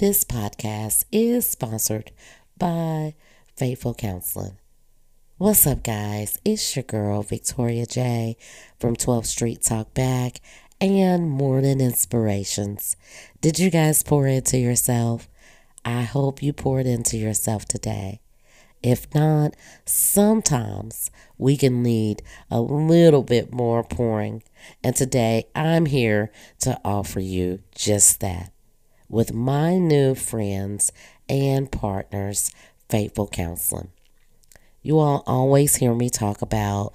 This podcast is sponsored by Faithful Counseling. What's up, guys? It's your girl, Victoria J. from 12th Street Talk Back and Morning Inspirations. Did you guys pour into yourself? I hope you poured into yourself today. If not, sometimes we can need a little bit more pouring. And today I'm here to offer you just that with my new friends and partners, Faithful Counseling. You all always hear me talk about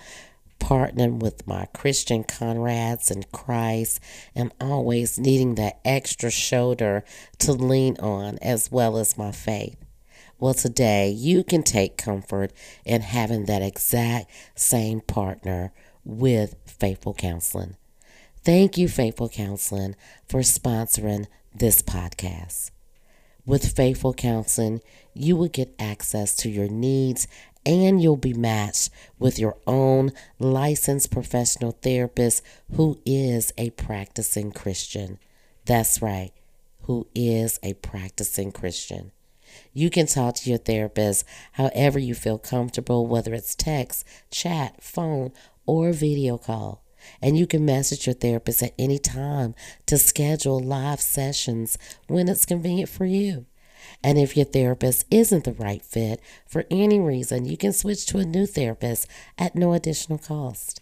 partnering with my Christian comrades in Christ and always needing that extra shoulder to lean on as well as my faith. Well, today you can take comfort in having that exact same partner with Faithful Counseling. Thank you, Faithful Counseling, for sponsoring this podcast. With Faithful Counseling, you will get access to your needs and you'll be matched with your own licensed professional therapist who is a practicing Christian. That's right, who is a practicing Christian. You can talk to your therapist however you feel comfortable, whether it's text, chat, phone, or video call. And you can message your therapist at any time to schedule live sessions when it's convenient for you. And if your therapist isn't the right fit for any reason, you can switch to a new therapist at no additional cost.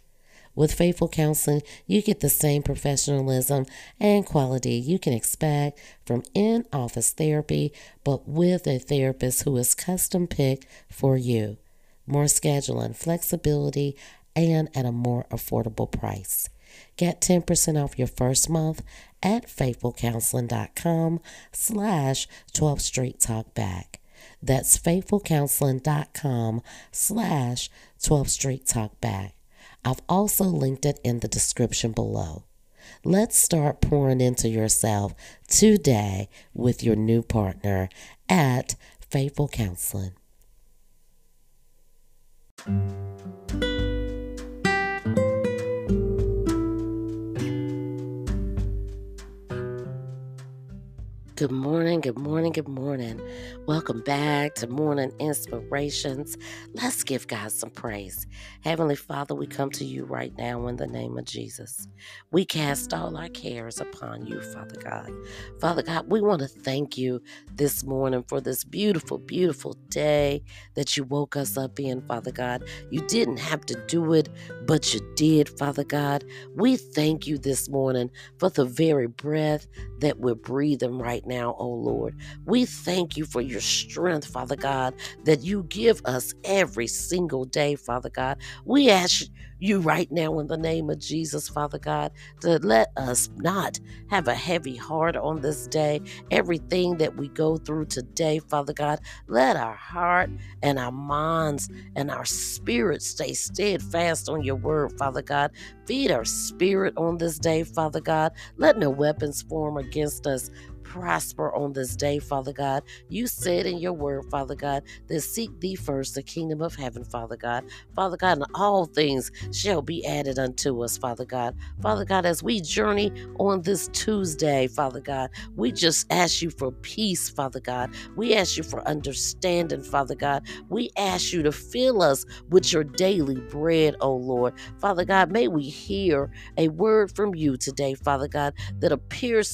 With Faithful Counseling, you get the same professionalism and quality you can expect from in office therapy, but with a therapist who is custom picked for you. More scheduling, flexibility, and at a more affordable price. Get 10% off your first month at faithfulcounseling.com slash 12th Street Talk Back. That's faithfulcounseling.com slash 12th Street Talk Back. I've also linked it in the description below. Let's start pouring into yourself today with your new partner at Faithful Counseling. Good morning, good morning, good morning. Welcome back to Morning Inspirations. Let's give God some praise. Heavenly Father, we come to you right now in the name of Jesus. We cast all our cares upon you, Father God. Father God, we want to thank you this morning for this beautiful, beautiful day that you woke us up in, Father God. You didn't have to do it, but you did, Father God. We thank you this morning for the very breath that we're breathing right now, oh Lord. We thank you for your strength, Father God, that you give us every single day, Father God. We ask you right now in the name of Jesus, Father God, to let us not have a heavy heart on this day. Everything that we go through today, Father God, let our heart and our minds and our spirit stay steadfast on your word, Father God. Feed our spirit on this day, Father God. Let no weapons form against us prosper on this day, Father God. You said in your word, Father God, that seek thee first the kingdom of heaven, Father God. Father God, and all things shall be added unto us, Father God. Father God, as we journey on this Tuesday, Father God, we just ask you for peace, Father God. We ask you for understanding, Father God. We ask you to fill us with your daily bread, oh Lord. Father God, may we hear a word from you today, Father God, that'll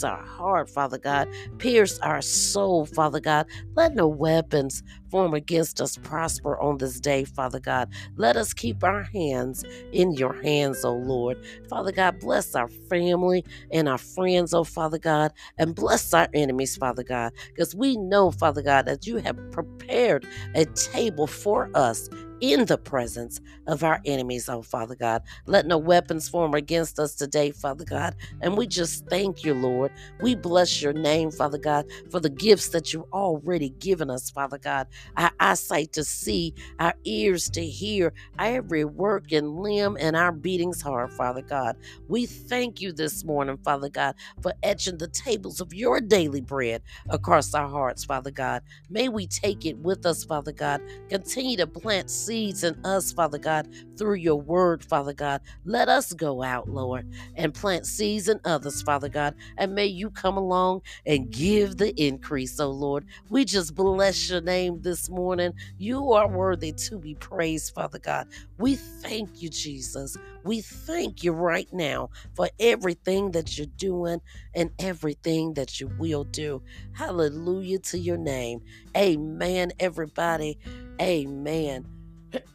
our heart, Father God, Pierce our soul, Father God. Let no weapons form against us prosper on this day, Father God. Let us keep our hands in your hands, O Lord. Father God, bless our family and our friends, oh Father God, and bless our enemies, Father God, because we know, Father God, that you have prepared a table for us in the presence of our enemies, oh Father God. Let no weapons form against us today, Father God. And we just thank you, Lord. We bless your name, Father God, for the gifts that you've already given us, Father God. Our eyesight to see, our ears to hear, every work and limb and our beatings heart, Father God. We thank you this morning, Father God, for etching the tables of your daily bread across our hearts, Father God. May we take it with us, Father God. Continue to plant seeds in us, Father God, through your word, Father God. Let us go out, Lord, and plant seeds in others, Father God. And may you come along and give the increase, oh Lord. We just bless your name this morning. You are worthy to be praised, Father God. We thank you, Jesus. We thank you right now for everything that you're doing and everything that you will do. Hallelujah to your name. Amen, everybody. Amen.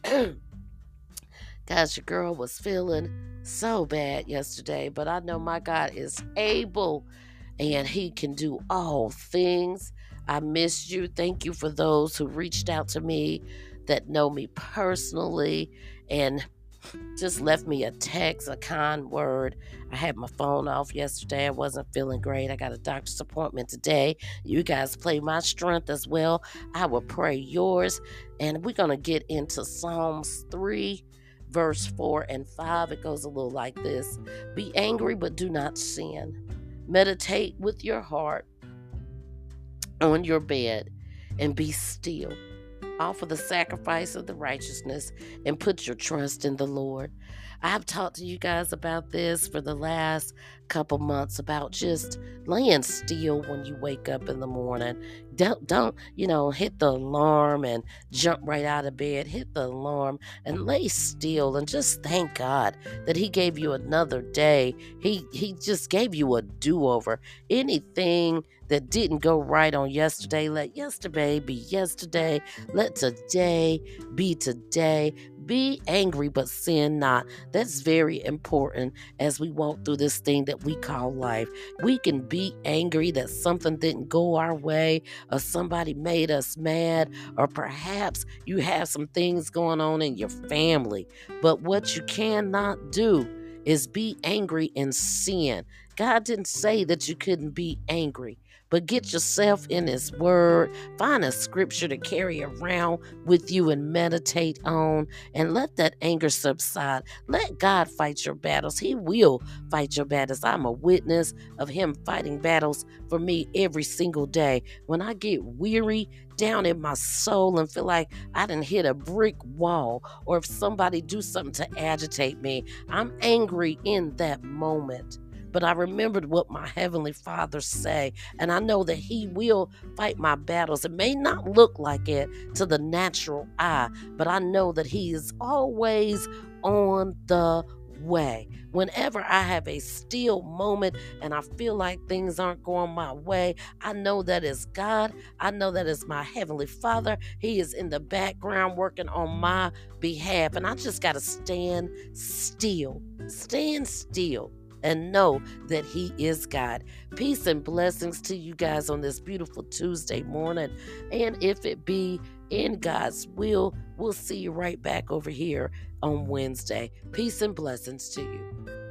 Guys, your girl was feeling so bad yesterday, but I know my God is able and He can do all things. I missed you. Thank you for those who reached out to me that know me personally and just left me a text, a kind word. I had my phone off yesterday. I wasn't feeling great. I got a doctor's appointment today. You guys play my strength as well. I will pray yours. And we're going to get into Psalms 3, verse 4 and 5. It goes a little like this Be angry, but do not sin. Meditate with your heart on your bed and be still offer the sacrifice of the righteousness, and put your trust in the Lord. I've talked to you guys about this for the last couple months about just laying still when you wake up in the morning. Don't don't, you know, hit the alarm and jump right out of bed. Hit the alarm and lay still and just thank God that he gave you another day. He he just gave you a do-over. Anything that didn't go right on yesterday, let yesterday be yesterday. Let today be today. Be angry, but sin not. That's very important as we walk through this thing that we call life. We can be angry that something didn't go our way, or somebody made us mad, or perhaps you have some things going on in your family. But what you cannot do is be angry and sin. God didn't say that you couldn't be angry but get yourself in His Word. Find a scripture to carry around with you and meditate on, and let that anger subside. Let God fight your battles. He will fight your battles. I'm a witness of Him fighting battles for me every single day. When I get weary, down in my soul and feel like I didn't hit a brick wall, or if somebody do something to agitate me, I'm angry in that moment but I remembered what my heavenly Father say, and I know that He will fight my battles. It may not look like it to the natural eye, but I know that He is always on the way. Whenever I have a still moment and I feel like things aren't going my way, I know that is God. I know that is my Heavenly Father. He is in the background working on my behalf. And I just got to stand still. Stand still and know that He is God. Peace and blessings to you guys on this beautiful Tuesday morning. And if it be in God's will, we'll see you right back over here on Wednesday. Peace and blessings to you.